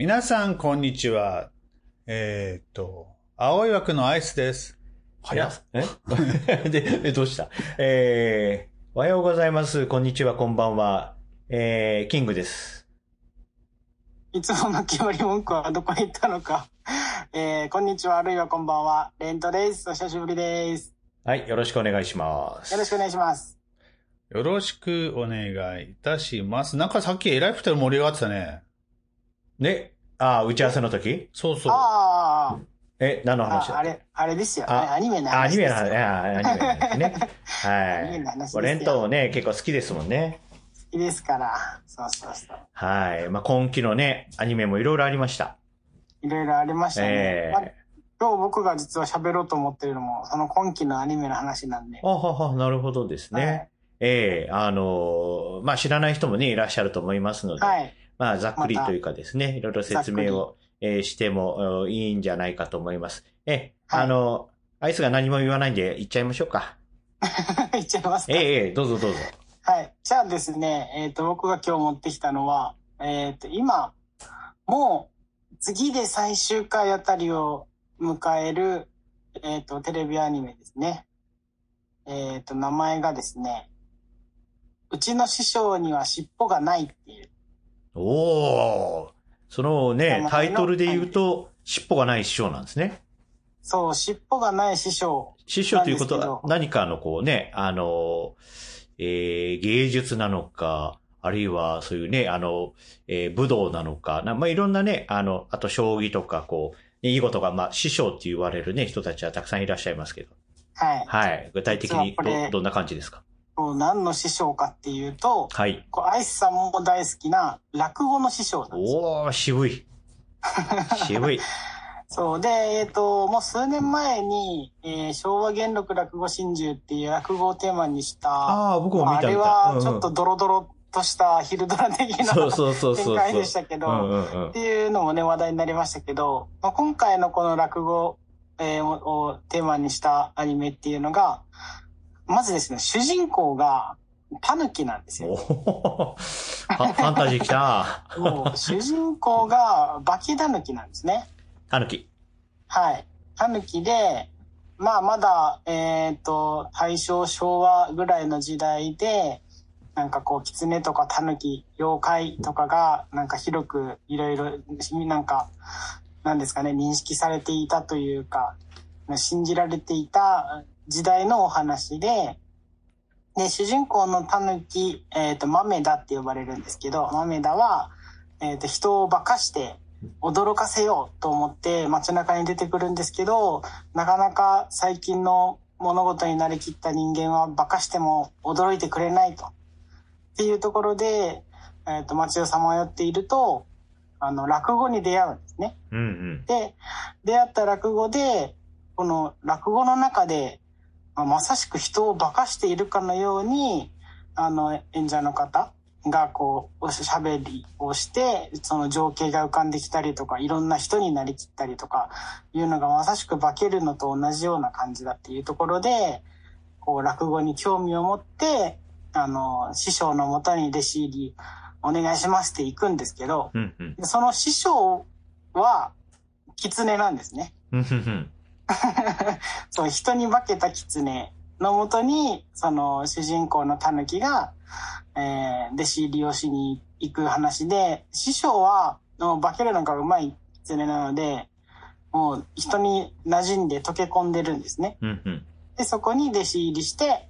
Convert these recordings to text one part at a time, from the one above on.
皆さん、こんにちは。えーっと、青い枠のアイスです。早っえ？で、えどうした？えー、おはようございます。こんにちは、こんばんは。えー、キングです。いつもの決まり文句はどこに行ったのか。えー、こんにちは、あるいはこんばんは。レントです。お久しぶりです。はい、よろしくお願いします。よろしくお願いします。よろしくお願いいたします。なんかさっき偉い二人盛り上がってたね。ね、あー、打ち合わせの時？そうそう。あえ、何のあ、話ああれ、あれですよアニメのあ、アニメ。の話、あアニメの話ね。アニメのはい。話レントもね、結構好きですもんね。好きですから。そうそうそう。はい。まあ、今期のね、アニメもいろいろありました。いろいろありましたね。えまあ今日僕が実は喋ろうと思ってるのも、その今期のアニメの話なんでー。。あはは、なるほどですね。はいええあのーまあ、知らない人もね、いらっしゃると思いますので、はい。まあ、ざっくりというかですね、いろいろ説明ざを、えーしてもえーいいんじゃないかと思います。え、はいあの、アイスが何も言わないんで、言っちゃいましょうか。いっちゃいますか。ええええどうぞどうぞ。はい。じゃあですね、えっ、と、僕が今日持ってきたのは、えっ、と、今、もう、次で最終回あたりを迎える、えっ、と、テレビアニメですね。えっ、と、名前がですね、うちの師匠には尻尾がないっていう。おー。そのねタイトルで言うと、尻尾がない師匠なんですね。そう、尻尾がない師匠。師匠ということは何かのこうね、あの、えー芸術なのか、あるいはそういうね、あの、えー武道なのか、なまあ、いろんなね、あの、あと将棋とか、こう、囲碁とか、まあ、師匠って言われるね、人たちはたくさんいらっしゃいますけど。はい。はい。具体的にど、どんな感じですか？何の師匠かっていうと、はい。こうアイスさんも大好きな落語の師匠なんですよ。おー、渋い。渋い。そう。で、えっ、と、もう数年前に、えー昭和元禄落語真珠っていう落語をテーマにした、ああ、僕も見た見た。はちょっとドロドロとした昼ドラ的な。展開でしたけど、っていうのもね、話題になりましたけど、まあ、今回のこの落語、えーををテーマにしたアニメっていうのが、まずですね、主人公がタヌキなんですよ。ファンタジー来た。主人公がバキタヌキなんですね。タヌキ。はい。タヌキで、まあまだ、えっ、と、大正昭和ぐらいの時代で、なんかこう、狐とかタヌキ、妖怪とかが、なんか広くいろいろ、なんか、なんですかね、認識されていたというか、信じられていた時代のお話で、で、主人公のタヌキ、えっ、と、マメダって呼ばれるんですけど、マメダは、えっ、と、人を化かして、驚かせようと思って街中に出てくるんですけど、なかなか最近の物事になりきった人間は化かしても驚いてくれないと。っていうところで、えっ、と、街をさまよっていると、あの、落語に出会うんですね。うんうん。で、出会った落語で、この落語の中で、まあまさしく人を化かしているかのように、あの、演者の方がこう、おしゃべりをして、その情景が浮かんできたりとか、いろんな人になりきったりとか、いうのがまさしく化けるのと同じような感じだっていうところで、こう、落語に興味を持って、あの、師匠のもとに弟子入りお願いしますって行くんですけど、うんうん。でその師匠は、狐なんですね。そう、人に化けた狐のもとに、その主人公の狸が、えー弟子入りをしに行く話で、師匠は、もう化けるのがうまい狐なので、もう人に馴染んで溶け込んでるんですね。うんうん。で、そこに弟子入りして、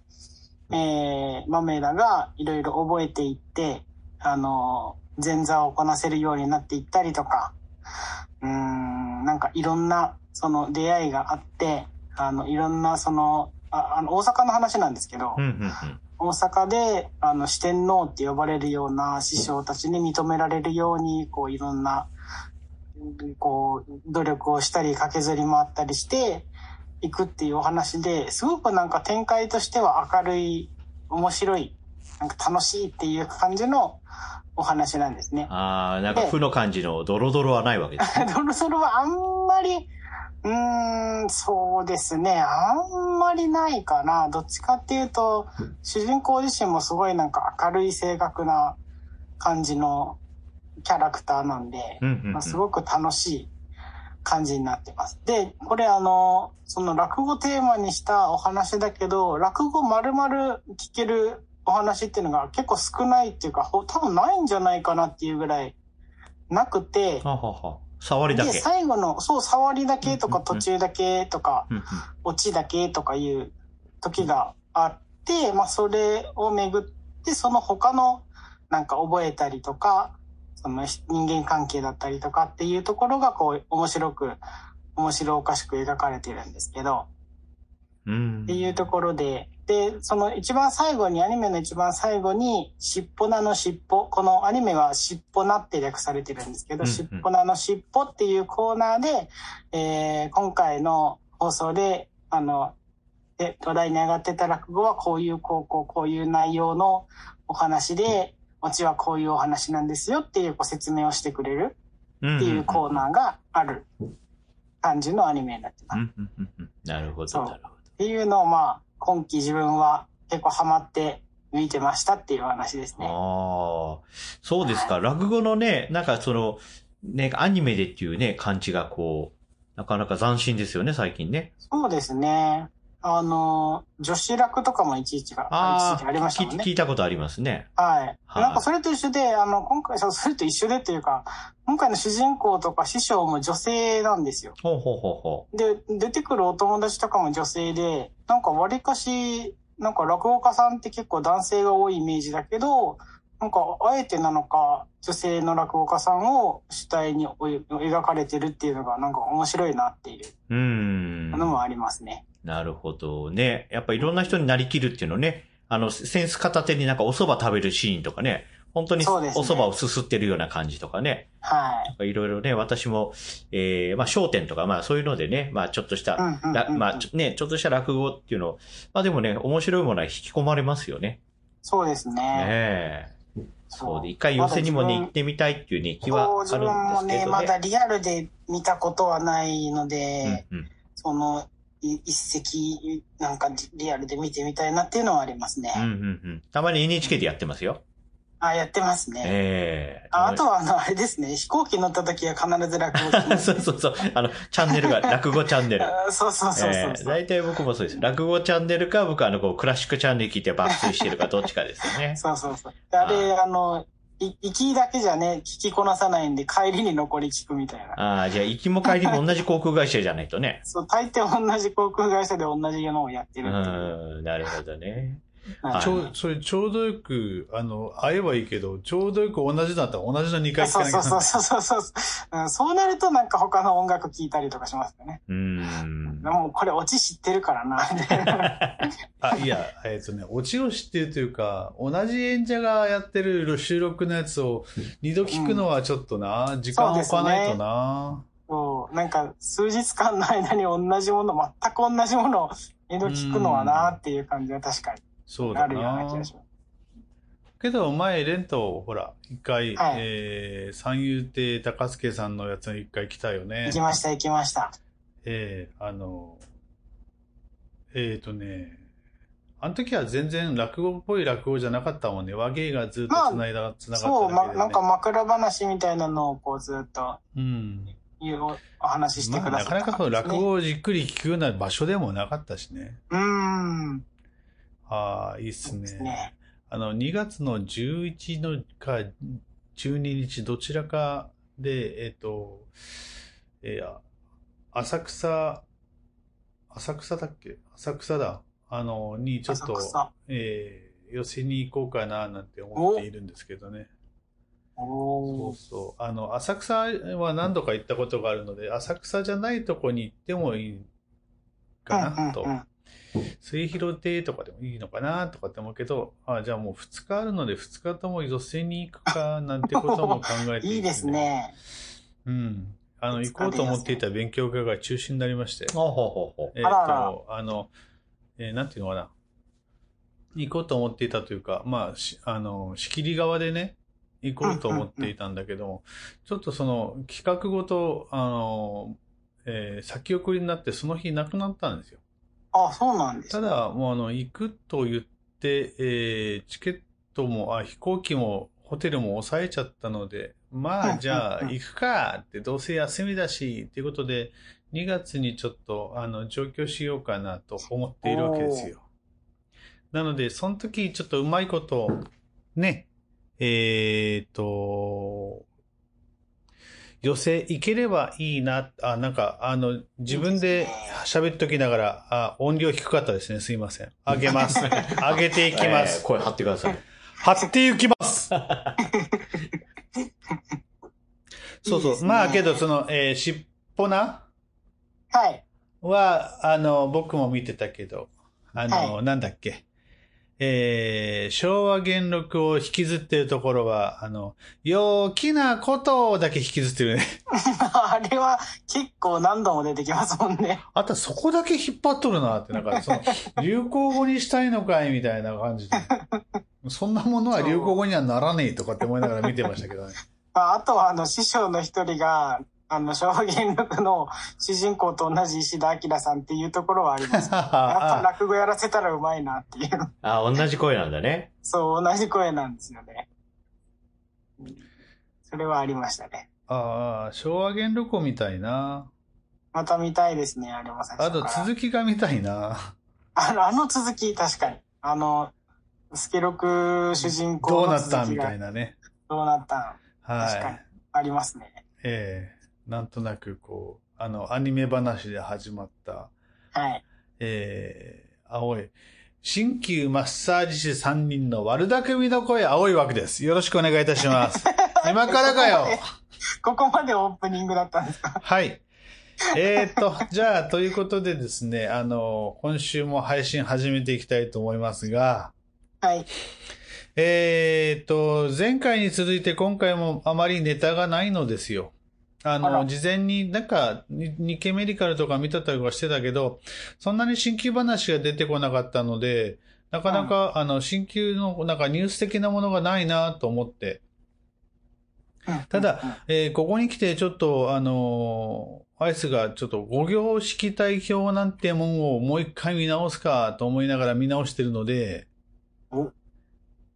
えー、マメラがいろいろ覚えていって、あの、前座をこなせるようになっていったりとか、うーん、なんかいろんな、その出会いがあって、あの、いろんなその、ああの、大阪の話なんですけど、うんうんうん。大阪で、あの、四天王って呼ばれるような師匠たちに認められるように、こう、いろんな、こう、努力をしたり、駆けずり回ったりして、いくっていうお話で、すごくなんか展開としては明るい、面白い、なんか楽しいっていう感じのお話なんですね。ああ、なんか負の感じのドロドロはないわけですね。ドロドロはあんまり、うーん、そうですね。あんまりないかな。どっちかっていうと、主人公自身もすごいなんか明るい性格な感じのキャラクターなんで、うんうんうんまあ、すごく楽しい感じになってます。で、これあの、その落語テーマにしたお話だけど、落語丸々聞けるお話っていうのが結構少ないっていうか、ほ多分ないんじゃないかなっていうぐらいなくて、ははは。触りだで、け。最後の、そう、触りだけとか途中だけとか、うんうん。オチだけとかいう時があって、まあそれをめぐって、その他のなんか覚えたりとか、その人間関係だったりとかっていうところがこう面白く、面白おかしく描かれてるんですけど、うん。っていうところで、で、その一番最後に、アニメの一番最後に、しっぽなのしっぽ、このアニメはしっぽなって略されてるんですけど、しっぽなのしっぽっていうコーナーで、えー今回の放送で、あの、で、話題に上がってた落語はこういう高校、こういう内容のお話で、オチはこういうお話なんですよっていうご説明をしてくれるっていうコーナーがある感じのアニメになってます。なるほど、なるほど。っていうのをまあ、今期自分は結構ハマって見てましたっていう話ですね。ああ、そうですか。落語のね、なんかその、ね、アニメでっていうね、感じがこう、なかなか斬新ですよね、最近ね。そうですね。あの、女子楽とかもいちいちが、ありましたね聞い。聞いたことありますね。はい。はいなんかそれと一緒で、あの、今回、それと一緒でっていうか、今回の主人公とか師匠も女性なんですよ。ほうほうほうほで、出てくるお友達とかも女性で、なんか割かし、なんか落語家さんって結構男性が多いイメージだけど、なんかあえてなのか、女性の落語家さんを主体に描かれてるっていうのがなんか面白いなっていう。のもありますね。なるほどね。やっぱいろんな人になりきるっていうのね、あの、センス片手になんかお蕎麦食べるシーンとかね、本当にお蕎麦をすすってるような感じとかね。はい。いろいろね、私も、えー、まあ、商店とか、まあ、そういうのでね、まあ、ちょっとした、まあ、ね、ちょっとした落語っていうのを、まあ、でもね、面白いものは引き込まれますよね。そうですね。ねえ。そそうで、一回寄せにもね、行ってみたいっていうね、気はあ自るんですけ分もね、どね。まだリアルで見たことはないので、うんうんその、い一席、なんかリアルで見てみたいなっていうのはありますね。うんうんうん。たまに NHK でやってますよ。あ、やってますね。ええああとは、あの、あれですね、飛行機乗った時は必ず落語 そうそうそう。あの、チャンネルが、落語チャンネル。あそうそうそうそうええ大体僕もそうです。落語チャンネルか、僕はあの、こう、クラシックチャンネル聞いて爆睡してるか、どっちかですよね。そうそうそう。あれ、あの、い行きだけじゃね、聞きこなさないんで、帰りに残り聞くみたいな。ああ、じゃあ、行きも帰りも同じ航空会社じゃないとね。そう、大抵同じ航空会社で同じのをやってうるっていう。ん、なるほどね。はいちょう、それちょうどよく、あの、会えばいいけど、ちょうどよく同じだったら同じの2回聞そうかなきゃ。そうそうそうそうそう、うん。そうなるとなんか他の音楽聴いたりとかしますよね。うーん。もうこれオチ知ってるからな。あ、いや、えっ、とね、オチを知ってるというか、同じ演者がやってる収録のやつを二度聞くのはちょっとな、時間を置かないとな。そう、なんか数日間の間に同じもの、全く同じものを二度聞くのはなっていう感じは確かにそうだあるような気なが。します。けど、前、レント、ほら、一回、はいえー、三遊亭高助さんのやつに一回来たよね行き。ました、行きました。えー、あの、えっ、とね、あの時は全然落語っぽい落語じゃなかったもんね。和芸がずっと繋いだ、繋がそう、ま、っただけで、ね。なんか枕話みたいなのをこうずっとうん。いうおお話ししてまあ、くださったなかなかその落語をじっくり聞くような場所でもなかったしね。うーん。ああ、いいっすそうですね。ね。あの、2月の11のか12日どちらかで、えっ、と、えー浅草、浅草だっけ？浅草だ。あの、にちょっと。えー寄せに行こうかななんて思っているんですけどね。そうそう。あの、浅草は何度か行ったことがあるので、浅草じゃないとこに行ってもいいかなとうん。うんうん末広亭とかでもいいのかなとかって思うけど、あじゃあもう2日あるので2日とも寄せに行くかなんてことも考えていいです。ね。うん。あの、行こうと思っていた勉強会が中止になりまして。ほうほうほうほう。えっ、と、あの、えーなんていうのかな。行こうと思っていたというか、まあ、しあの、仕切り側でね、行こうと思っていたんだけども、ちょっとその企画ごと、あの、えー先送りになってその日なくなったんですよ。あ、そうなんですね。ただ、もうあの、行くと言って、えーチケットも、あ、飛行機もホテルも抑えちゃったので、まあ、じゃあ、行くかって、どうせ休みだし、っていうことで、2月にちょっと、あの、上京しようかなと思っているわけですよ。なので、その時、ちょっとうまいこと、ね、えっ、と、寄せ行ければいいな、あ、なんか、あの、自分で喋っときながら、あ、音量低かったですね。すいません。上げます。上げていきます。えー声張ってください。張っていきます。そうそう。いいねまあ、けど、その、えー、しっぽな？はい。は、あの、僕も見てたけど、あの、はなんだっけ？えー、昭和元禄を引きずってるところは、あの、陽気なことだけ引きずってるね。あれは結構何度も出てきますもんね。あとそこだけ引っ張っとるなって、なんかその、流行語にしたいのかいみたいな感じで。そんなものは流行語にはならねえとかって思いながら見てましたけどね。ああとはあの師匠の一人が、あの、昭和元禄の主人公と同じ石田明さんっていうところはあります。やっぱあ落語やらせたらうまいなっていう。あ、同じ声なんだね。そう、同じ声なんですよね。それはありましたね。ああ、昭和元禄を見たいな。また見たいですね、あれも最あと初から。続きが見たいな。あの、あの続き、確かに。あの、スケロク主人公どうのなったみたいなね。どうなったん確かにはい。ありますね。ええなんとなくこう、あの、アニメ話で始まった、はい。ええ青い。新旧マッサージ師3人の悪巧みの声、青い枠です。よろしくお願いいたします。今からかよ。ここまでオープニングだったんですか？はい。えー、と、じゃあ、ということでですね、あの、今週も配信始めていきたいと思いますが、はい。えー、と、前回に続いて今回もあまりネタがないのですよ。ああの、ら。事前になんか、に日経メディカルとか見てたりとかしてたけど、そんなに新旧話が出てこなかったので、なかなか、あの、新旧のなんかニュース的なものがないなと思って、ただ、えーここに来てちょっと、あのーアイスがちょっと五行式体表なんてもんをもう一回見直すかと思いながら見直してるのでお、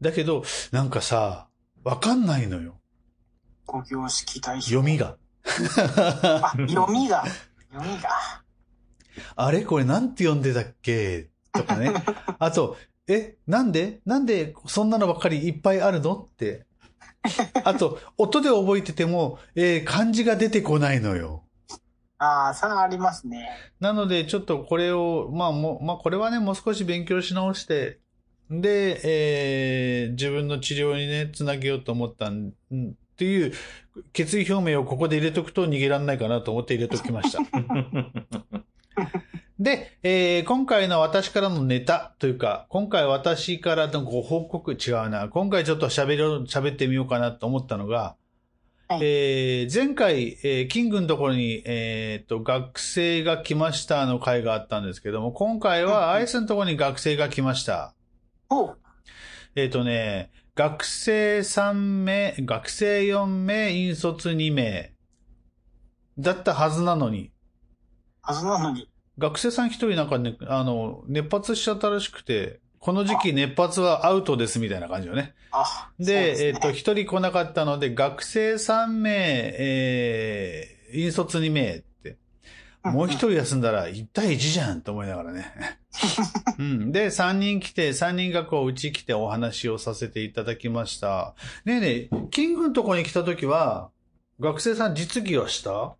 だけど、なんかさ、わかんないのよ。五行式代表。読みが。あ、読みが。読みが。あれ？これなんて読んでたっけ？とかね。あと、え、なんで？なんでそんなのばっかりいっぱいあるの？って。あと、音で覚えてても、えー漢字が出てこないのよ。ああ、さあありますね。なので、ちょっとこれを、まあもう、まあこれはね、もう少し勉強し直して、で、えー自分の治療にね、つなげようと思ったんっていう決意表明をここで入れとくと逃げられないかなと思って入れときました。で、えー今回の私からのネタというか、今回私からのご報告違うな。今回ちょっと喋ろう、喋ってみようかなと思ったのが、はいえー前回、えーキングのところに、えーっと、学生が来ましたの回があったんですけども、今回はアイスのところに学生が来ました。おうえーっとね、学生3名、学生4名、引率2名、だったはずなのに、はずなのに。学生さん一人なんかね、あの、熱発しちゃったらしくて、この時期熱発はアウトですみたいな感じよね。あ、で、そうすねえっと、一人来なかったので、学生3名、えー、引率2名もう一人休んだら1対1じゃんと思いながらね。うん。で、3人来て、3人がこう、うち来てお話をさせていただきました。ねえねえ、キングのとこに来た時は、学生さん実技はした？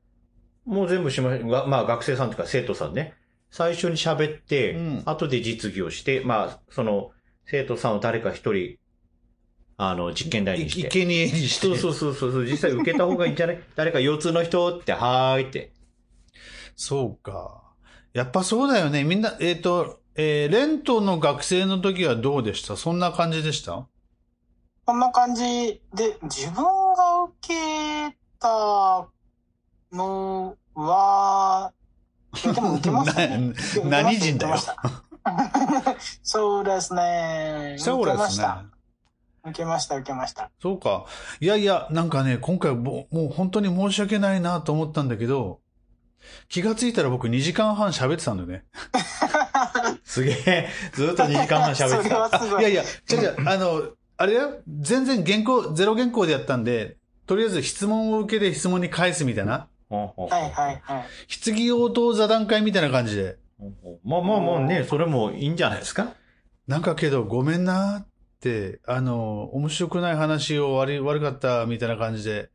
もう全部しま、がまあ学生さんとか生徒さんね。最初に喋って、うん後で実技をして、まあ、その、生徒さんを誰か一人、あの、実験台にして。生贄にして。そうそうそうそう、実際受けた方がいいんじゃない？誰か腰痛の人って、はーいって。そうか。やっぱそうだよね。みんな、えっ、と、えーレントの学生の時はどうでした？そんな感じでした？こんな感じで、自分が受けたのは、えでも受けましたね。受けました何人だよ？そうですね。そうで受けますしねた。。受けました、受けました。そうか。いやいや、なんかね、今回もうもう本当に申し訳ないなと思ったんだけど、気がついたら僕2時間半喋ってたんだよね。すげえ。ずっと2時間半喋ってそれた。はすごい。いやいや、あの、あれだよ、全然原稿、ゼロ原稿でやったんで、とりあえず質問を受けて質問に返すみたいな、はいはいはい。質疑応答座談会みたいな感じで。まあまあまあね、それもいいんじゃないですか？なんかけど、ごめんなって、あの、面白くない話を悪い、悪かったみたいな感じで、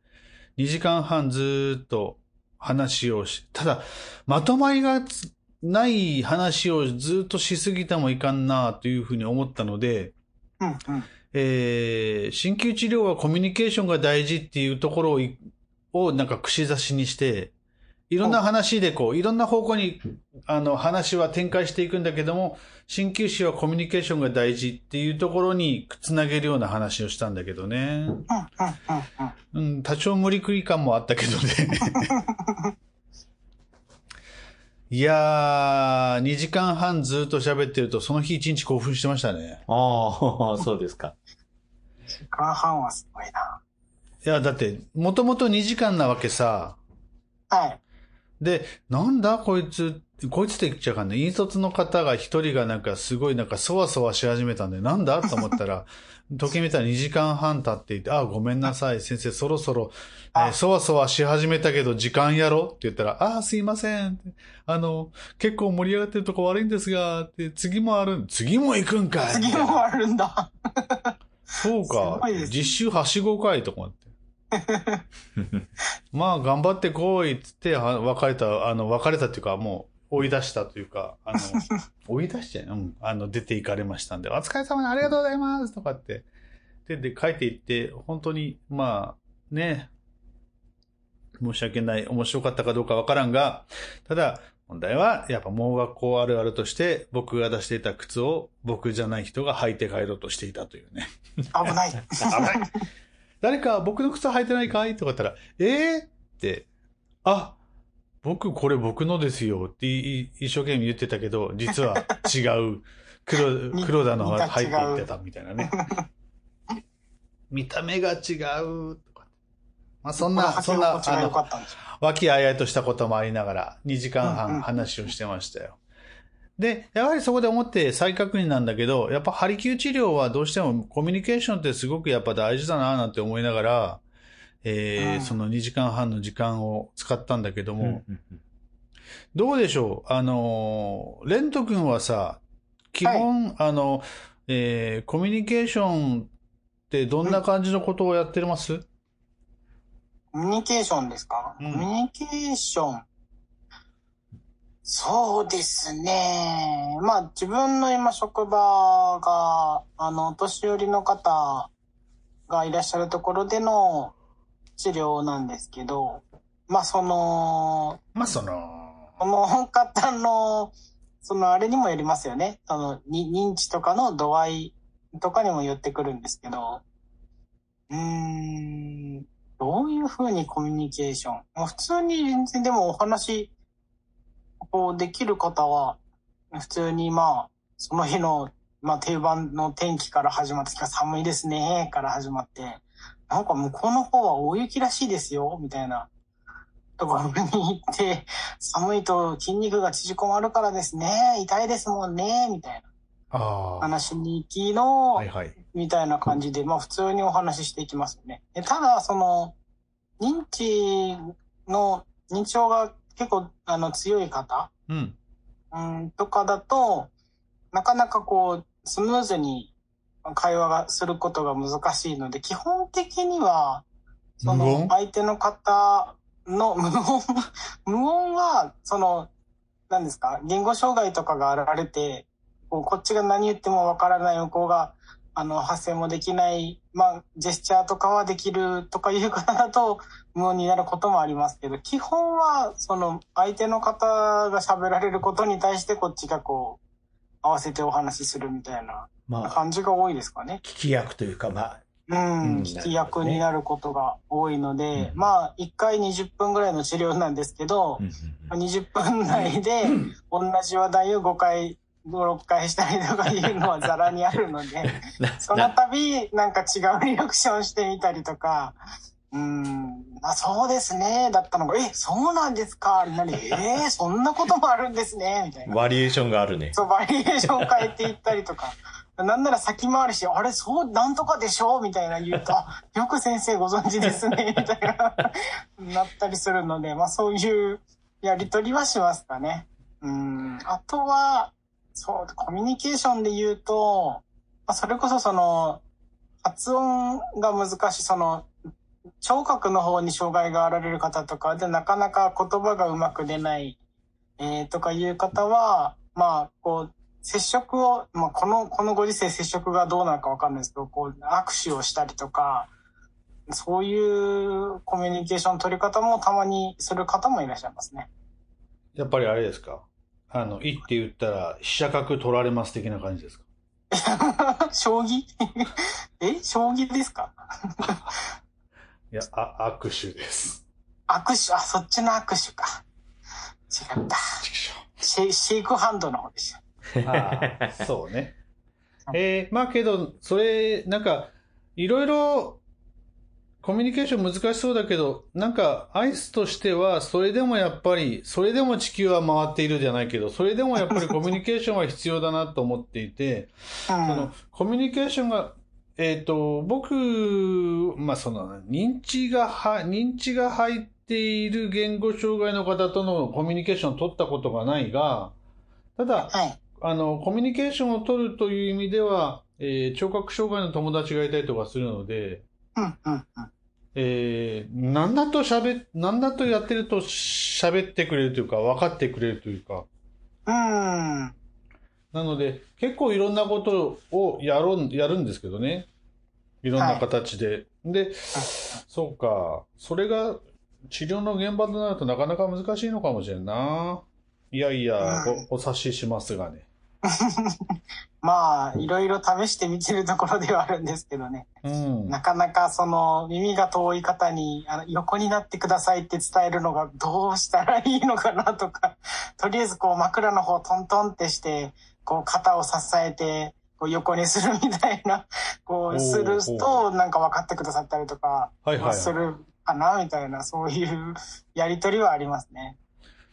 2時間半ずーっと話をし、ただ、まとまりがつない話をずーっとしすぎてもいかんなというふうに思ったので、うんうん。えー、鍼灸治療はコミュニケーションが大事っていうところをい、をなんか串刺しにして、いろんな話でこう、いろんな方向に、あの、話は展開していくんだけども、鍼灸師はコミュニケーションが大事っていうところにつなげるような話をしたんだけどね。うんうんうんうん。うん、多少無理くり感もあったけどね。いやー、2時間半ずっと喋ってると、その日一日興奮してましたね。ああ、そうですか。時間半はすごいな。いや、だって、もともと2時間なわけさ。はい。で、なんだこいつ、こいつって言っちゃうかんね。引率の方が一人がなんかすごいなんかそわそわし始めたんで、なんだと思ったら、時計見たら2時間半経っていて、あ、ごめんなさい、先生、そろそろ、えーあそわそわし始めたけど時間やろって言ったら、あ、すいません。あの、結構盛り上がってるとこ悪いんですが、って次もある、次も行くんかい次もあるんだ。そうか実習はしごかいとかって。まあ、頑張ってこいっつって、は別れた、あの、別れたっていうか、もう、追い出したというか、あの、追い出して、うん、あの、出て行かれましたんで、お疲れ様にありがとうございますとかって。で、で、帰っていって、本当に、まあ、ね、申し訳ない、面白かったかどうかわからんが、ただ、問題は、やっぱ盲学校あるあるとして、僕が出していた靴を僕じゃない人が履いて帰ろうとしていたというね。危ない。危ない。誰か僕の靴履いてないかいとか言ったら、えー、って、あ、僕これ僕のですよってい一生懸命言ってたけど、実は違う 黒に黒田の似た履いていってたみたいなね。見た目が違うとか。まあそんな、そんな、あの、和気あいあいとしたこともありながら、2時間半話をしてましたよ。で、やはりそこで思って再確認なんだけど、やっぱハリキュー治療はどうしてもコミュニケーションってすごくやっぱ大事だななんて思いながら、えーうん。その2時間半の時間を使ったんだけども、うんうんうん。どうでしょう？あのー、レント君はさ、基本、あの、えーコミュニケーションってどんな感じのことをやってます、コミュニケーションですか、うん。コミュニケーション。そうですね。まあ自分の今職場が、あの、お年寄りの方がいらっしゃるところでの治療なんですけど、まあその、まあ、その、この方の、そのあれにもよりますよね。その、に認知とかの度合いとかにもよってくるんですけど、うーん、どういうふうにコミュニケーション？まあ普通に全然でもお話、こうできる方は、普通にまあ、その日の、まあ定番の天気から始まって、寒いですね、から始まって、なんか向こうの方は大雪らしいですよ、みたいな。ところに行って、寒いと筋肉が縮こまるからですね。痛いですもんね。みたいあなあ、話に行きの、はいはい。みたいな感じで、まあ普通にお話ししていきますよね。でただ、その、認知の、認知症が結構あの強い方、うん。うん、とかだと、なかなかこう、スムーズに会話がすることが難しいので、基本的には、その相手の方の無音、無音は、その、何ですか、言語障害とかが現れて、こうこっちが何言ってもわからない向こうが、あの、発声もできない、まあ、ジェスチャーとかはできるとかいう方だと、無音になることもありますけど、基本は、その、相手の方が喋られることに対して、こっちがこう、合わせてお話しするみたいなまあ、感じが多いですかね。聞き役というか、まあ、うん、うん。聞き役になることが多いので、うん。まあ、1回20分ぐらいの治療なんですけど、うんうんまあ20分内で同じ話題を5回、5、6回したりとかいうのはザラにあるので、なその度なんか違うリアクションしてみたりとか、うん、あそうですね、だったのが、え、そうなんですか？なに、えー、そんなこともあるんですね、みたいな。バリエーションがあるね。そう、バリエーション変えていったりとか。なんなら先回りして、あれ、そう、なんとかでしょ？みたいな言うと、あよく先生ご存知ですね、みたいな、なったりするので、まあそういうやりとりはしますかね。うん。あとは、そう、コミュニケーションで言うと、まあ、それこそその、発音が難しい、その、聴覚の方に障害があられる方とかで、なかなか言葉がうまく出ない、えー、とかいう方は、まあ、こう、接触を、まあ、この、このご時世接触がどうなのかわかんないですけど、こう、握手をしたりとか、そういうコミュニケーション取り方もたまにする方もいらっしゃいますね。やっぱりあれですか？あの、いって言ったら、飛車角取られます的な感じですか？将棋？え？将棋ですか？いや、あ、握手です。握手、あ、そっちの握手か。違った。シェシェイクハンドの方でした。うああ、そうね。えー、まあけど、それ、なんか、いろいろ、コミュニケーション難しそうだけど、なんか、アイスとしては、それでもやっぱり、それでも地球は回っているじゃないけど、それでもやっぱりコミュニケーションは必要だなと思っていて、うん。その、コミュニケーションが、えっ、と、僕、まあ、その、認知がは、認知が入っている言語障害の方とのコミュニケーションを取ったことがないが、ただ、はい。あの、コミュニケーションを取るという意味では、えー聴覚障害の友達がいたりとかするので、うん、うん、うん。えー、なんだと喋っ、なんだとやってると喋ってくれるというか、分かってくれるというか、うん。なので、結構いろんなことをやろう、やるんですけどね。いろんな形で。で、そうか。それが治療の現場となるとなかなか難しいのかもしれんな。いやいや、うんお、お察ししますがね。まあ、いろいろ試してみてるところではあるんですけどね。うん。なかなかその耳が遠い方にあの横になってくださいって伝えるのがどうしたらいいのかなとか、とりあえずこう枕の方トントンってして、こう肩を支えて、こう横にするみたいな、こうするとなんか分かってくださったりとか、はいはい、すはい。るかなみたいな、そういうやりとりはありますね。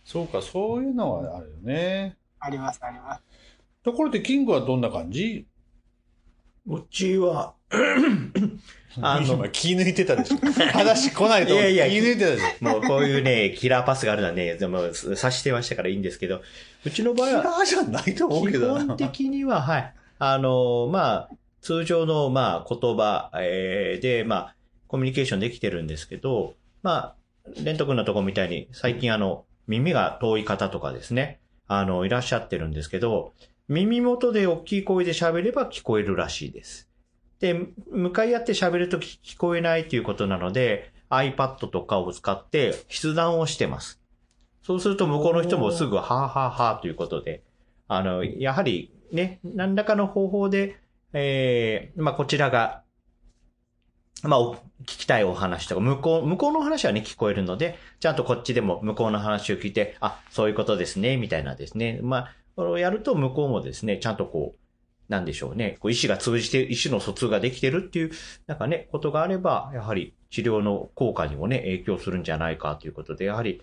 そうか、そういうのはあるよね。あります、あります。ところで、キングはどんな感じ？うちは、あの今気抜いてたでしょ。話来ないと思っていやいや気抜いてたでしょ。もうこういうね、キラーパスがあるのはね、でも察してましたからいいんですけど、うちの場合は、キラーじゃないと思うけ基どな。本的には、はい。あの、まあ、通常の、まあ、言葉、えーで、まあ、コミュニケーションできてるんですけど、まあ、レント君のとこみたいに、最近あの、耳が遠い方とかですね、あの、いらっしゃってるんですけど、耳元で大きい声で喋れば聞こえるらしいです。で、向かい合って喋るとき聞こえないということなので、iPad とかを使って筆談をしてます。そうすると向こうの人もすぐ、はぁはぁはぁということで、あの、やはりね、何らかの方法で、えー、まあ、こちらが、まあ、お聞きたいお話とか、向こう、向こうの話はね、聞こえるので、ちゃんとこっちでも向こうの話を聞いて、あ、そういうことですね、みたいなですね。まあ、これをやると向こうもですね、ちゃんとこう、なんでしょうね、こう意思が通じて、意思の疎通ができてるっていう、なんかね、ことがあれば、やはり治療の効果にもね、影響するんじゃないかということで、やはり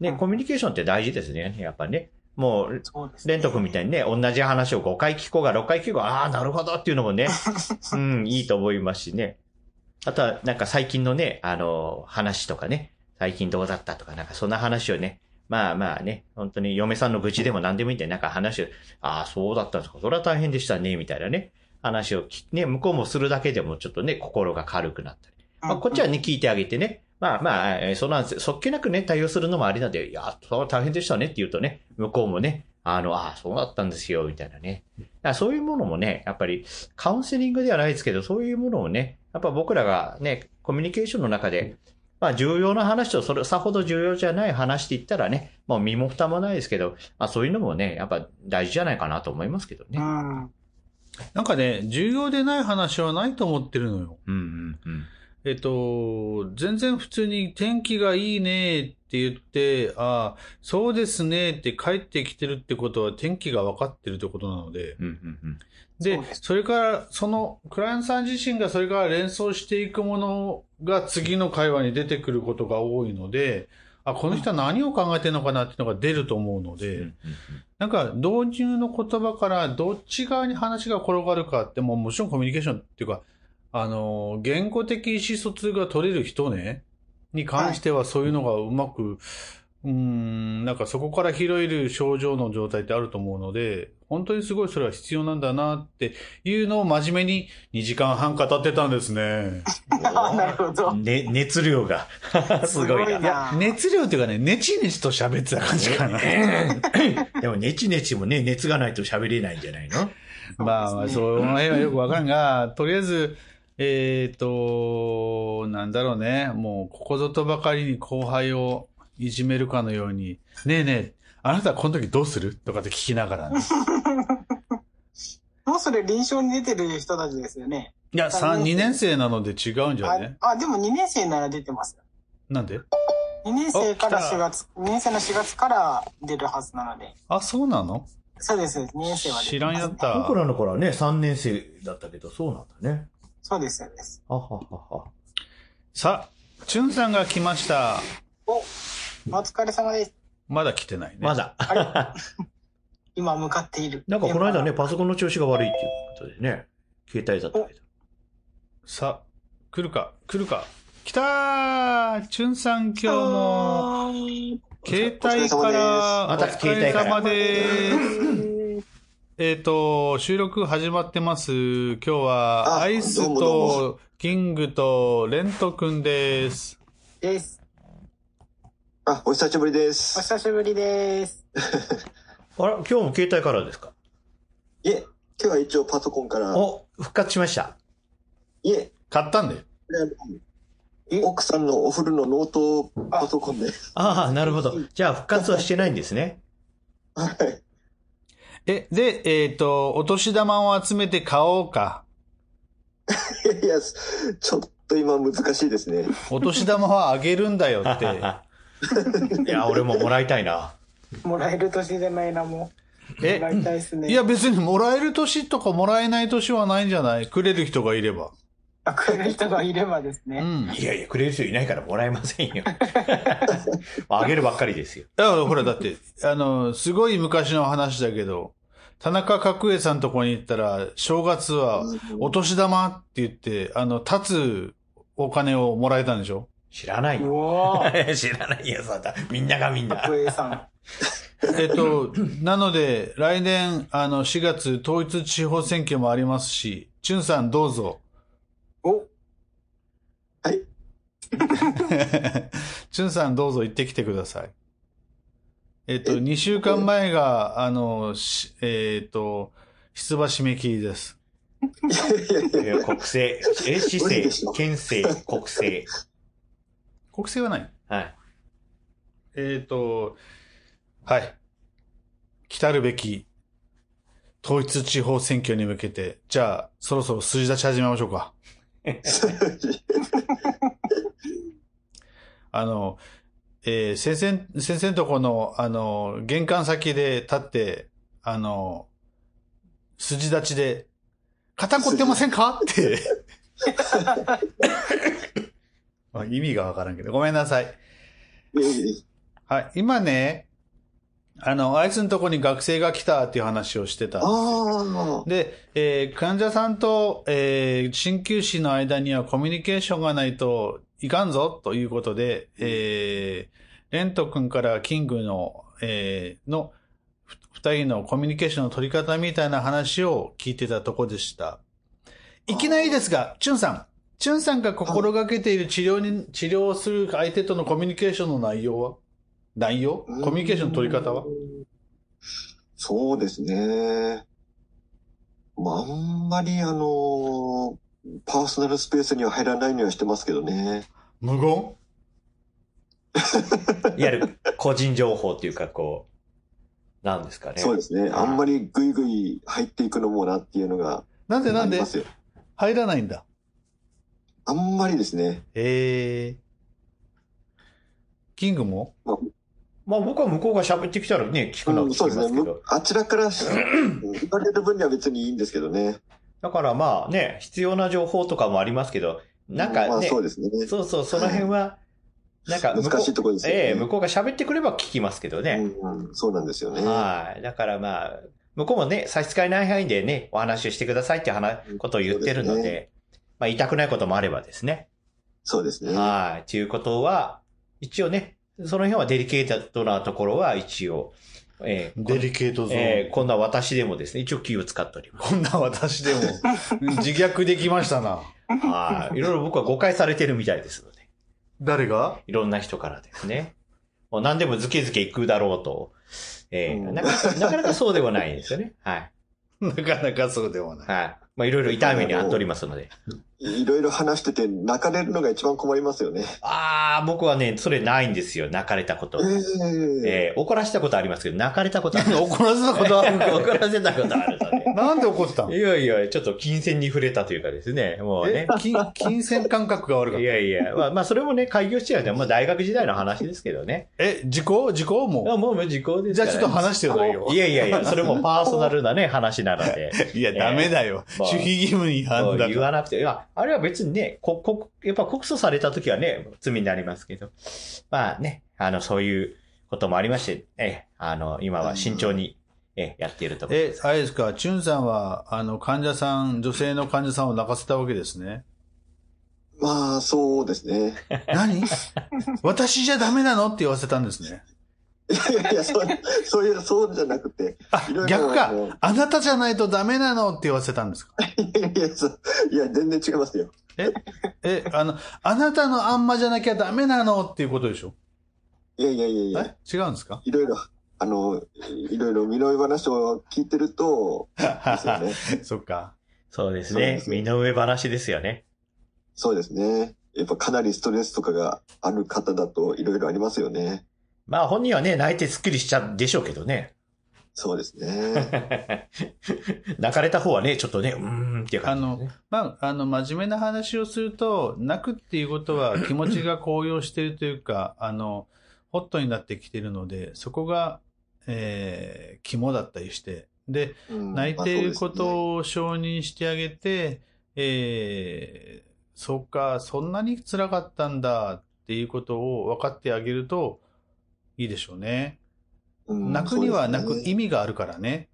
ね、コミュニケーションって大事ですね、やっぱね。もう、レント君みたいにね、同じ話を5回聞こうが6回聞こうが、ああ、なるほどっていうのもね、うん、いいと思いますしね。あとは、なんか最近のね、あの、話とかね、最近どうだったとか、なんかそんな話をね、まあまあね、本当に嫁さんの愚痴でも何でもいいんで、なんか話を、ああ、そうだったんですか、それは大変でしたね、みたいなね、話を聞ね、向こうもするだけでもちょっとね、心が軽くなったり。まあ、こっちはね、聞いてあげてね。まあまあ、えーそんなんですそっけなくね、対応するのもありなんで、いや、それは大変でしたねって言うとね、向こうもね、あの、ああ、そうだったんですよ、みたいなね。だからそういうものもね、やっぱり、カウンセリングではないですけど、そういうものをね、やっぱ僕らがね、コミュニケーションの中で、まあ重要な話と、それ、さほど重要じゃない話って言ったらね、もう身も蓋もないですけど、まあそういうのもね、やっぱ大事じゃないかなと思いますけどね。うん。なんかね、重要でない話はないと思ってるのよ。うんうんうん。えっと、全然普通に天気がいいねって言って、ああ、そうですねって帰ってきてるってことは天気が分かってるってことなので、うんうんうん。でそれから、その、クライアントさん自身がそれから連想していくものが次の会話に出てくることが多いので、あ、この人は何を考えてるのかなっていうのが出ると思うので、なんか導入の言葉からどっち側に話が転がるかって、もうもちろんコミュニケーションっていうか、あの、言語的意思疎通が取れる人ね、に関してはそういうのがうまく、うーん、なんかそこから拾える症状の状態ってあると思うので、本当にすごいそれは必要なんだなっていうのを真面目に2時間半語ってたんですね。あなるほど。ね、熱量が すごいな。いや、熱量っていうかね、ネチネチと喋ってた感じかな。でも、ネチネチもね、熱がないと喋れないんじゃないの？まあまあ、その辺はよくわからんが、とりあえず、えっ、と、なんだろうね、もう、ここぞとばかりに後輩をいじめるかのように、ねえねえ、あなたこの時どうする？とかって聞きながらね。もうそれ臨床に出てる人たちですよね。いや、三2年生なので違うんじゃね？あ、あでも2年生なら出てますよ。なんで？2年生からお来た4月、2年生の4月から出るはずなので。あ、そうなの？そうです、2年生は出知らんやった。僕らの頃はね、3年生だったけど、そうなんだね。そうです、そうです。はははは。さあ、チュンさんが来ました。お、お疲れ様です。まだ来てないね。ま。だ。今向かっている。なんかこの間ね、パソコンの調子が悪いっていうことでね、携帯だったけど。さあ、来るか、来るか？来たーチュンさん今日も、携帯から、お疲れ様です。えっ、と、収録始まってます。今日は、あアイスと、キングと、レントくんです。です。あ、お久しぶりでおす。久しぶりです。あら、今日も携帯からですか？いえ、今日は一応パソコンから、お、復活しました。いえ、買ったんだよ。これあの奥さんのお風呂のノートパソコンで、ああ、なるほど。じゃあ復活はしてないんですね。はい。え、で、えっ、と、お年玉を集めて買おうか。いや、ちょっと今難しいですね。お年玉はあげるんだよって。いや、俺ももらいたいな。もらえる年じゃないな、もう。え？もらいたいですね。いや、別にもらえる年とかもらえない年はないんじゃない？くれる人がいれば。あ、くれる人がいればですね。うん。いやいや、くれる人いないからもらえませんよ。あげるばっかりですよ。だからほら、だって、あの、すごい昔の話だけど、田中角栄さんとこに行ったら、正月は、お年玉って言って、あの、立つお金をもらえたんでしょ？知らないうよ。知らないよ、そんな。みんながみんな。角栄さん。えっと、なので、来年、あの、4月、統一地方選挙もありますし、チュンさんどうぞ。お、はい。チュンさんどうぞ行ってきてください。えっと、え2週間前が、あの、しえっと、出馬締め切りです。国政、え、市政県政、国政。国政はない。はい。えっ、と、はい。来たるべき統一地方選挙に向けて、じゃあ、そろそろ筋立ち始めましょうか。あの、えー先生、先生のとこの、あの、玄関先で立って、あの、筋立ちで、肩凝ってませんか？って。まあ意味がわからんけど、ごめんなさい。はい。今ね、あの、あいつのとこに学生が来たっていう話をしてたんですで、えー患者さんと、えー鍼灸師の間にはコミュニケーションがないといかんぞということで、えーレント君からキングの、えーのふ二人のコミュニケーションの取り方みたいな話を聞いてたとこでした。いきなりですが、チュンさん。チュンさんが心がけている治療に、治療をする相手とのコミュニケーションの内容は？内容？あ。コミュニケーションの取り方は？そうですね。まあ、あんまりあの、パーソナルスペースには入らないようにはしてますけどね。無言？いわゆる個人情報っていうか、こう、なんですかね。そうですね。あんまりグイグイ入っていくのもなっていうのがなんでなんで？入らないんだ？あんまりですね。ええキングも？まあ僕は向こうが喋ってきたらね、聞くのは聞きそうですね。ますけど。むあちらから 言われる分には別にいいんですけどね。だからまあね、必要な情報とかもありますけど、なんかね、まあそうですね。そうそう、その辺は、なんか向こう、難しいところですよねええ向こうが喋ってくれば聞きますけどね。うんうん、そうなんですよね。はい。だからまあ、向こうもね、差し支えない範囲でね、お話をしてくださいって話、ことを言ってるので、そうでまあ言いたくないこともあればですね。そうですね。はい。ということは、一応ね、その辺はデリケートなところは一応、えーデリケートゾーン。えー、今度は私でもですね、一応気を使っております。こんな私でも 自虐できましたな。はい。いろいろ僕は誤解されてるみたいですので、誰が？いろんな人からですね。もう何でもズケズケ行くだろうと、えーうんなかなか、なかなかそうではないんですよね。はい。なかなかそうでもない。はい。まあいろいろ痛い目に遭っておりますので。いろいろ話してて泣かれるのが一番困りますよね。ああ、僕はね、それないんですよ。泣かれたこと。ええー怒らせたことありますけど、泣かれたことある。怒らせたことある 怒らせたことある。なんで怒ってたの？いやいや、ちょっと金銭に触れたというかですね、もうえね。金、金銭感覚が悪かった。いやいや、まあ、まあ、それもね、開業してはね、まあ、大学時代の話ですけどね。え、時効？時効？もあもう、もう時効ですじゃあちょっと話してよ内容いやいやいや、それも パーソナルなね、話なので。う。いや、ダメだよ。まあ守秘義務に違反だ。言わなくて、いや、あれは別にね、こ、こ、やっぱ告訴された時はね、罪になりますけど。まあね、あの、そういうこともありまして、ええ、あの、今は慎重に、ええ、やっているところでえ、す。あれですか、チュンさんは、あの、患者さん、女性の患者さんを泣かせたわけですね。まあ、そうですね。何？私じゃダメなの？って言わせたんですね。いやいや、そう、そういう、そうじゃなくて。あいろいろ、逆か？あなたじゃないとダメなのって言わせたんですか？いやいや、そういや、全然違いますよ。え、あの、あなたのあんまじゃなきゃダメなの？っていうことでしょ？いやいやいやいや、え？違うんですか？いろいろ、あの、いろいろ身の上話を聞いてると、ですよね。そっか。そうですねそうで。す身の上話ですよね。そうですね。やっぱかなりストレスとかがある方だといろいろありますよね。まあ本人はね、泣いてスッキリしちゃうでしょうけどね。そうですね。泣かれた方はね、ちょっとね、うーんっていうあの感じですね。、まあ、あの、真面目な話をすると、泣くっていうことは気持ちが高揚しているというか、あの、ホットになってきているので、そこが、えー、肝だったりして、で、うん泣いていることを承認してあげて、えー、そうか、そんなに辛かったんだっていうことを分かってあげるといいでしょうね。うん泣くには泣く意味があるからね。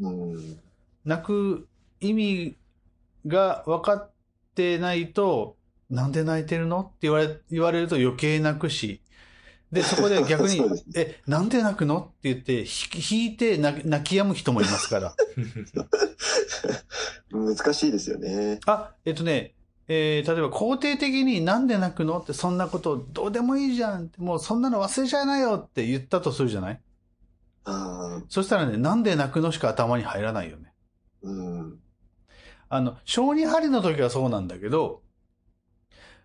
うん泣く意味が分かってないと、なんで泣いてるのって言われ、言われると余計泣くし、で、そこで逆に え、なんで泣くの？って言って、ひ引いて泣き止む人もいますから。難しいですよね。あ、えっとね、えー例えば肯定的になんで泣くの？ってそんなことどうでもいいじゃんって、もうそんなの忘れちゃいなよって言ったとするじゃない？ああ、そしたらね、なんで泣くのしか頭に入らないよね。うん。あの、小児針の時はそうなんだけど、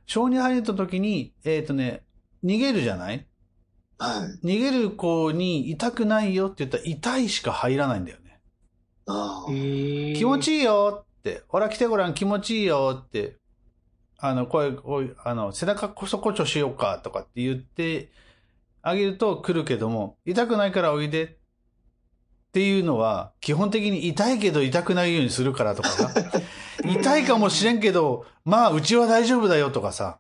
小児針の時に、えっ、とね、逃げるじゃない？はい。逃げる子に痛くないよって言ったら痛いしか入らないんだよね。ああ、気持ちいいよって、ほら来てごらん気持ちいいよって、あの、声、おいあの、背中こそこちょしようかとかって言ってあげると来るけども、痛くないからおいでっていうのは、基本的に痛いけど痛くないようにするからとかさ、痛いかもしれんけど、まあうちは大丈夫だよとかさ、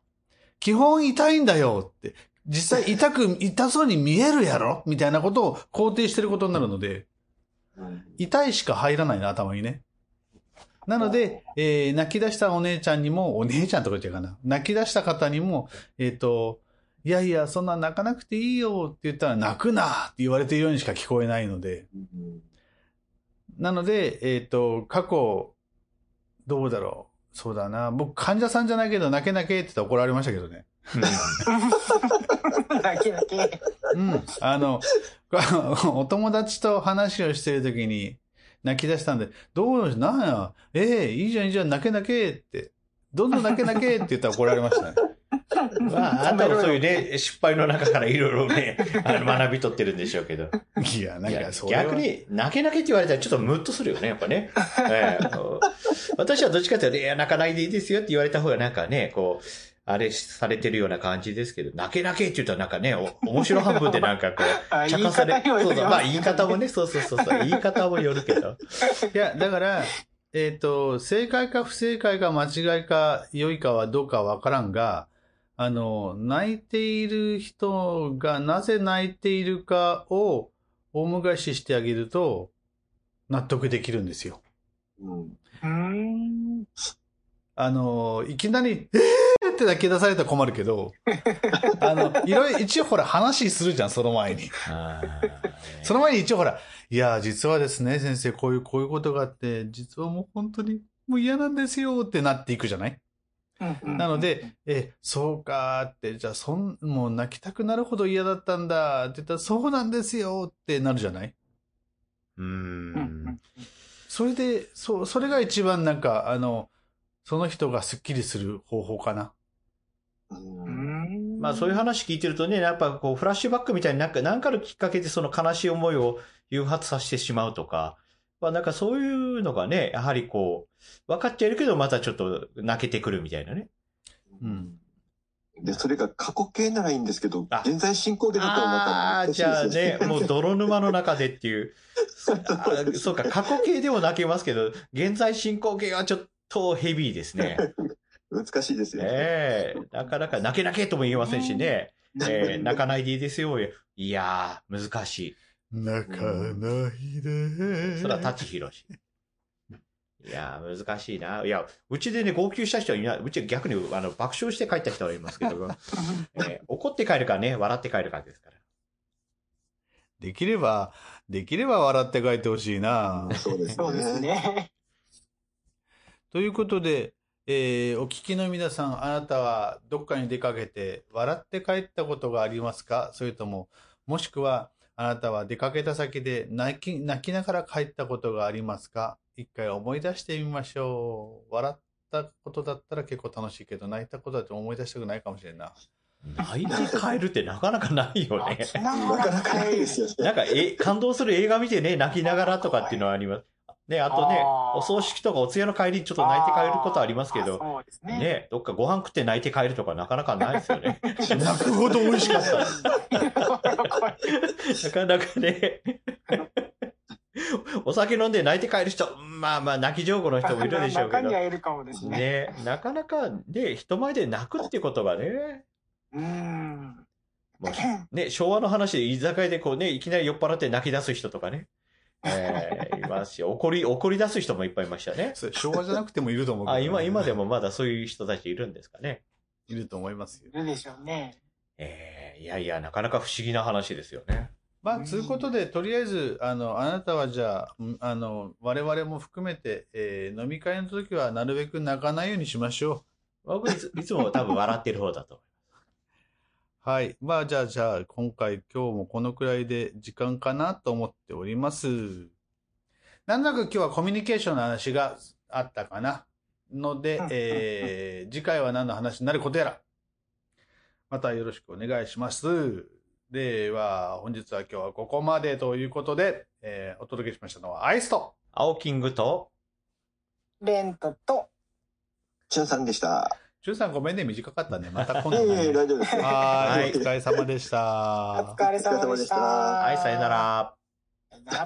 基本痛いんだよって、実際痛く、痛そうに見えるやろ？みたいなことを肯定してることになるので、うん痛いしか入らないな、頭にね。なので、えー泣き出したお姉ちゃんにも、お姉ちゃんとか言ってるかな。泣き出した方にも、えっ、と、いやいや、そんな泣かなくていいよって言ったら、泣くなって言われているようにしか聞こえないので。うんなので、えっ、と、過去、どうだろう。そうだな。僕、患者さんじゃないけど、泣け泣けって言ったら怒られましたけどね。泣き泣き。うん。あの、お友達と話をしてるときに泣き出したん。で、どうし、なん。や、ええいいじゃん。いいじゃん、泣け泣けって、どん。どん。泣け泣けって言ったら怒られましたね。まあ、あん。たもそういうね、失敗の中からいろいろね、あの学び取ってるん。でしょうけど。いや、なん。かそれは逆、に、泣け泣けって言われたらちょっとムッとするよね、やっぱね。ええ私はどっちかというと、いや、泣かないでいいですよって言われた方がなん。かね、こう、あれされてるような感じですけど、泣け泣けって言ったらなんかね、お面白半分でなんかこ あう、茶化され、そうそう、まあ言い方もね、そうそうそうそう、言い方もよるけど。いや、だから、えっ、と、正解か不正解か間違いか良いかはどうかわからんが、あの、泣いている人がなぜ泣いているかを大昔してあげると納得できるんですよ。うん。あの、いきなり、えーって泣き出されたら困るけど、あの、いろいろ、一応ほら話するじゃん、その前に。あその前に一応ほら、いや、実はですね、先生、こういう、こういうことがあって、実はもう本当に、もう嫌なんですよってなっていくじゃない？なので、え、そうかーって、じゃあ、そん、もう泣きたくなるほど嫌だったんだって言ったら、そうなんですよってなるじゃない？ううんん。それで、そう、それが一番なんか、あの、その人がスッキリする方法かな。まあそういう話聞いてるとね、やっぱこうフラッシュバックみたいになんか何かのきっかけでその悲しい思いを誘発させてしまうとか、まあなんかそういうのがね、やはりこう、分かっちゃいるけどまたちょっと泣けてくるみたいなね。うん。で、それが過去形ならいいんですけどあ、現在進行形だとまあたあー、難しいじゃあね、もう泥沼の中でっていう。そうか、過去形でも泣けますけど、現在進行形はちょっとヘビーですね。難しいですよね。ええなかなか泣け泣けとも言えませんしね。えー泣かないでいいですよ。いやー、難しい。泣かないで。それは舘ひろし。いやー、難しいな。いや、うちでね、号泣した人はいない。うち逆にあの爆笑して帰った人はいますけど、えー怒って帰るかね、笑って帰るかですから。できれば、できれば笑って帰ってほしいな。そうですね。そうですね。ということで、えーお聞きの皆さん、あなたはどっかに出かけて笑って帰ったことがありますか？それとも、もしくは、あなたは出かけた先で泣き泣きながら帰ったことがありますか？一回思い出してみましょう。笑ったことだったら結構楽しいけど、泣いたことだと思い出したくないかもしれんな。泣いて帰るってなかなかないよね。なからなかないですよね。なんか、え、感動する映画見てね、泣きながらとかっていうのはあります？ね、あとねお葬式とかお通夜の帰りにちょっと泣いて帰ることありますけど、ね。ね、どっかご飯食って泣いて帰るとかなかなかないですよね。泣くほど美味しかった。なかなかね。お酒飲んで泣いて帰る人、まあまあ泣き上手の人もいるでしょうけど中に。はいるかもですね。ね、なかなかね、人前で泣くってことがね、うん。もうね、昭和の話で居酒屋でこうね、いきなり酔っ払って泣き出す人とかね、えーいますし、怒り、怒り出す人もいっぱいいましたね。それ昭和じゃなくてもいると思うけどあ、今、今でもまだそういう人たちいるんですかね。いると思いますよい。るでしょうね。えーいやいや、なかなか不思議な話ですよね。まあ、ということで、とりあえず、あの、あなたはじゃあ、うんあの、我々も含めて、えー飲み会の時はなるべく泣かないようにしましょ僕いついつも多分笑ってる方だと。う。はい。まあ、じゃあ、じゃあ、今回、今日もこのくらいで時間かなと思っております。なんとなく今日はコミュニケーションの話があったかな。のでうん、えー次回は何の話になることやら。またよろしくお願いします。では、本日は今日はここまでということで、えーお届けしましたのはアイスと、青キングと、レントと、チュンさんでした。ジュンさんごめんね、短かったね。また今いえいえ、度ね。大丈夫です。はーい、は いお疲れ様でしおた。疲れ様でした。お疲れ様でしたはい、さよなら。さよなら。